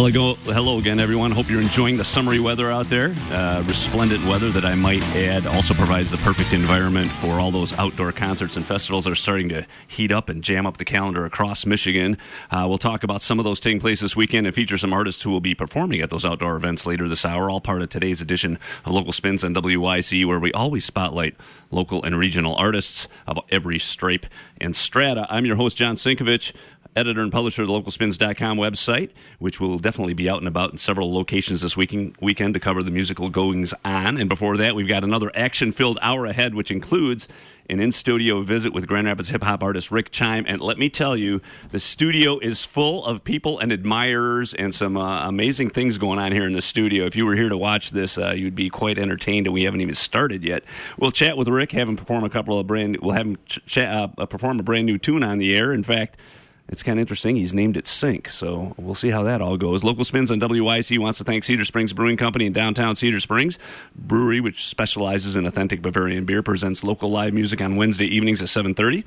Hello, hello again, everyone. Hope you're enjoying the summery weather out there. Uh, resplendent weather that I might add also provides the perfect environment for all those outdoor concerts and festivals that are starting to heat up and jam up the calendar across Michigan. Uh, we'll talk about some of those taking place this weekend and feature some artists who will be performing at those outdoor events later this hour. All part of today's edition of Local Spins on WYCE, where we always spotlight local and regional artists of every stripe and strata. I'm your host, John Sinkevics editor and publisher of the localspins.com website, which will definitely be out and about in several locations this weekend, weekend to cover the musical goings on. And before that, we've got another action filled hour ahead, which includes an in studio visit with Grand Rapids hip hop artist Rick Chyme. And let me tell you, the studio is full of people and admirers and some uh, amazing things going on here in the studio. If you were here to watch this, uh, you'd be quite entertained, and we haven't even started yet. We'll chat with Rick, have him perform a couple of brand. We'll have him ch- uh, perform a brand new tune on the air. In fact it's kind of interesting. He's named it Sync, so we'll see how that all goes. Local Spins on WYCE wants to thank Cedar Springs Brewing Company in downtown Cedar Springs. Brewery, which specializes in authentic Bavarian beer, presents local live music on Wednesday evenings at 7.30.